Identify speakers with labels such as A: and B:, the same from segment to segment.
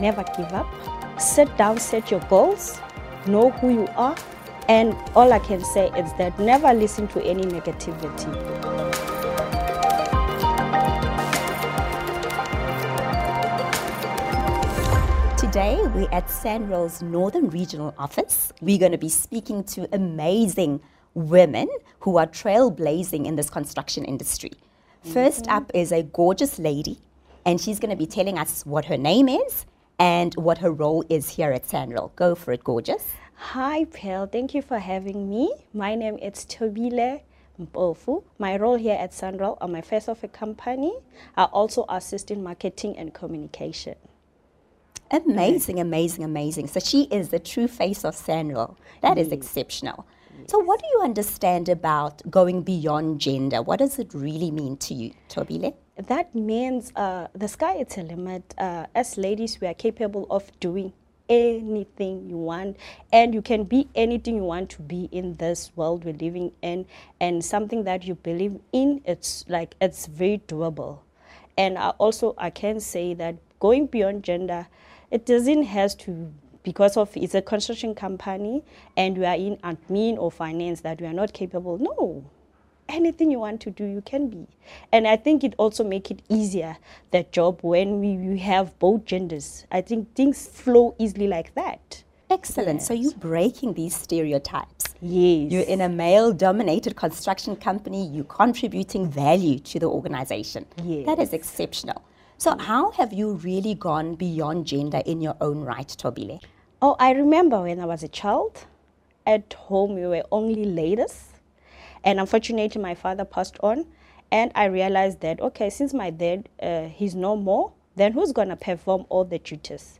A: Never give up. Sit down, set your goals, know who you are, and all I can say is that never listen to any negativity.
B: Today, we're at SANRAL's Northern Regional Office. We're going to be speaking to amazing women who are trailblazing in this construction industry. 1st
A: Mm-hmm.
B: up is a gorgeous lady, and she's going to be telling us what her name is and what her role is here at SANRAL. Go for it, gorgeous.
A: Hi, Pearl. Thank you for having me. My name is Thobile Mpofu. My role here at SANRAL, I'm a face of a company. I also assist in marketing and communication.
B: Amazing, amazing, amazing. So she is the true face of SANRAL. That is exceptional. So, what do you understand about going beyond gender? What does it really mean to you, Thobile?
A: That means uh, the sky is a limit. Uh, as ladies, we are capable of doing anything you want, and you can be anything you want to be in this world we're living in. And something that you believe in, it's like it's very doable. And I also, I can say that going beyond gender, it doesn't has to because of it's a construction company and we are in admin or finance that we are not capable. No, anything you want to do you can be and i think it also make it easier that job when we, we have both genders i think things flow easily like that
B: Excellent. So, you're breaking these stereotypes.
A: yes
B: You're in a male dominated construction company, you're contributing value to the organization. Yes. That is exceptional. So, how have you really gone beyond gender in your own right, Thobile?
A: oh i remember when i was a child at home we were only ladies and unfortunately my father passed on and i realized that okay since my dad uh, he's no more then who's going to perform all the duties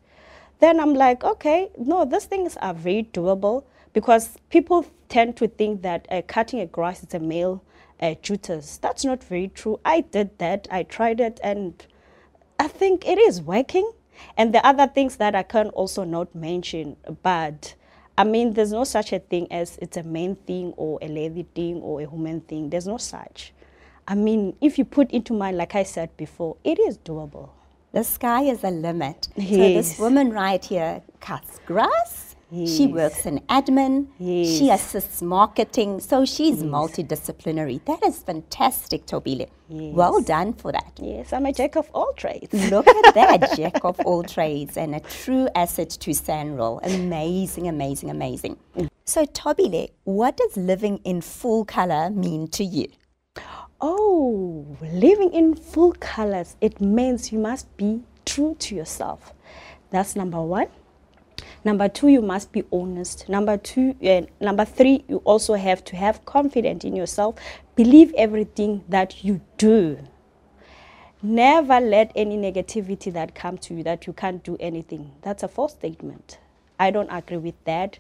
A: then I'm like, okay, no, these things are very doable because people tend to think that uh, cutting a grass is a male uh, duties. That's not very true. I did that, I tried it, and I think it is working. And the other things that I can also not mention, but I mean, there's no such a thing as it's a man thing or a lady thing or a woman thing. There's no such. I mean, if you put into mind, like I said before, it is doable.
B: The sky is the limit. So, this woman right here cuts grass. She works in admin. She assists marketing. So, she's multidisciplinary. That is fantastic, Thobile. Well done for that.
A: Yes, I'm a jack of all trades.
B: Look at that, jack of all trades and a true asset to Sanral. Amazing, amazing, amazing. So, Thobile, what does living in full color mean to you?
A: Oh, living in full colors, it means you must be true to yourself. That's number one. Number two, you must be honest. Number two, uh, number three, you also have to have confidence in yourself. Believe everything that you do. Never let any negativity that come to you that you can't do anything. That's a false statement. I don't agree with that.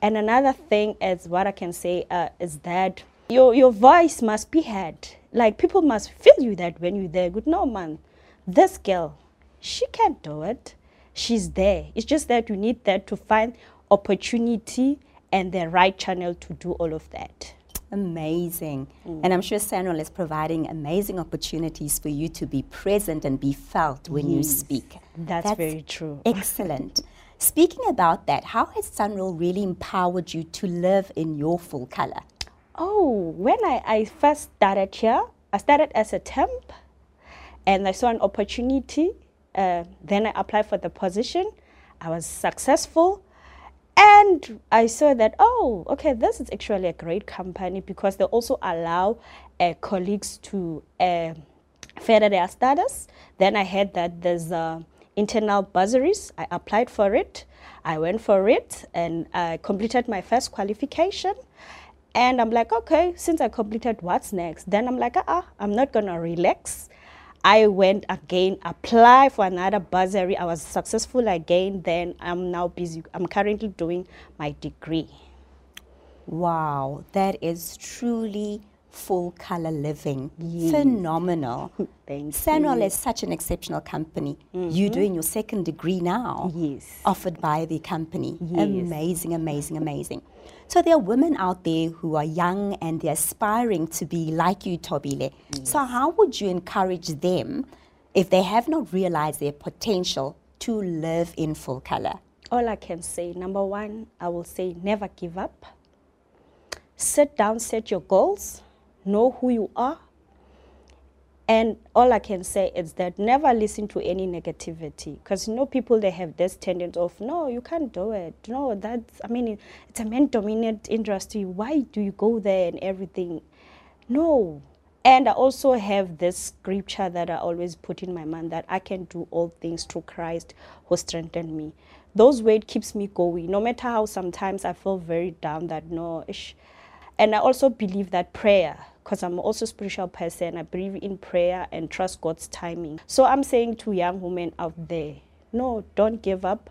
A: And another thing is what I can say uh, is that your your voice must be heard. Like people must feel you that when you're there. Good no man, this girl, she can't do it. She's there. It's just that you need that to find opportunity and the right channel to do all of that.
B: Amazing. Mm. And I'm sure Sanral is providing amazing opportunities for you to be present and be felt when you speak.
A: That's very true.
B: Excellent. Speaking about that, how has SANRAL really empowered you to live in your full color?
A: Oh, when I, I first started here, I started as a temp and I saw an opportunity. Uh, then I applied for the position. I was successful. And I saw that, oh, okay, this is actually a great company because they also allow uh, colleagues to uh, further their status. Then I heard that there's uh, internal bursaries. I applied for it. I went for it and I completed my first qualification. And I'm like, okay, since I completed, what's next? Then I'm like, ah, I'm not gonna relax. I went again, apply for another bursary. I was successful again. Then I'm now busy. I'm currently doing my degree.
B: Wow, that is truly full color living.
A: Yes.
B: Phenomenal.
A: Thank
B: Sanral
A: you.
B: is such an exceptional company. You're mm-hmm. doing your second degree now,
A: Yes.
B: offered by the company.
A: Yes.
B: Amazing, amazing, amazing. So there are women out there who are young and they're aspiring to be like you, Thobile. So how would you encourage them if they have not realized their potential to live in full color?
A: All I can say, number one, I will say never give up. Sit down, set your goals, know who you are. And all I can say is that never listen to any negativity. Because you know, people they have this tendency of, no, you can't do it. No, that's, I mean, it's a man dominant industry. Why do you go there and everything? No. And I also have this scripture that I always put in my mind that I can do all things through Christ who strengthened me. Those words keeps me going, no matter how sometimes I feel very down that no, ish. And I also believe that prayer, because I'm also a spiritual person, I believe in prayer and trust God's timing. So I'm saying to young women out there, no, don't give up.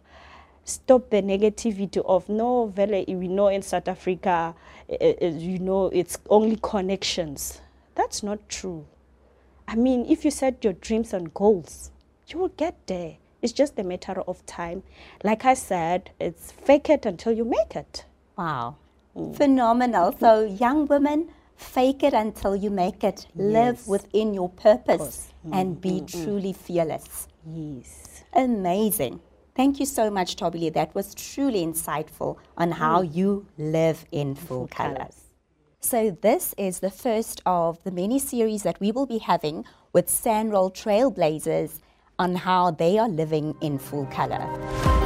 A: Stop the negativity of no vele we know in south africa eh, eh, you know it's only connections. That's not true. I mean if you set your dreams and goals you will get there. It's just a matter of time. Like i said it's fake it until you make it.
B: Wow. Phenomenal. So, young women, fake it until you make it. Live within your purpose
A: course.
B: and mm, be mm, mm. truly fearless.
A: yes
B: Amazing. Thank you so much, Thobile. That was truly insightful on how you live in full, color.
A: colours.
B: So, this is the first of the many series that we will be having with SANRAL Trailblazers on how they are living in full color.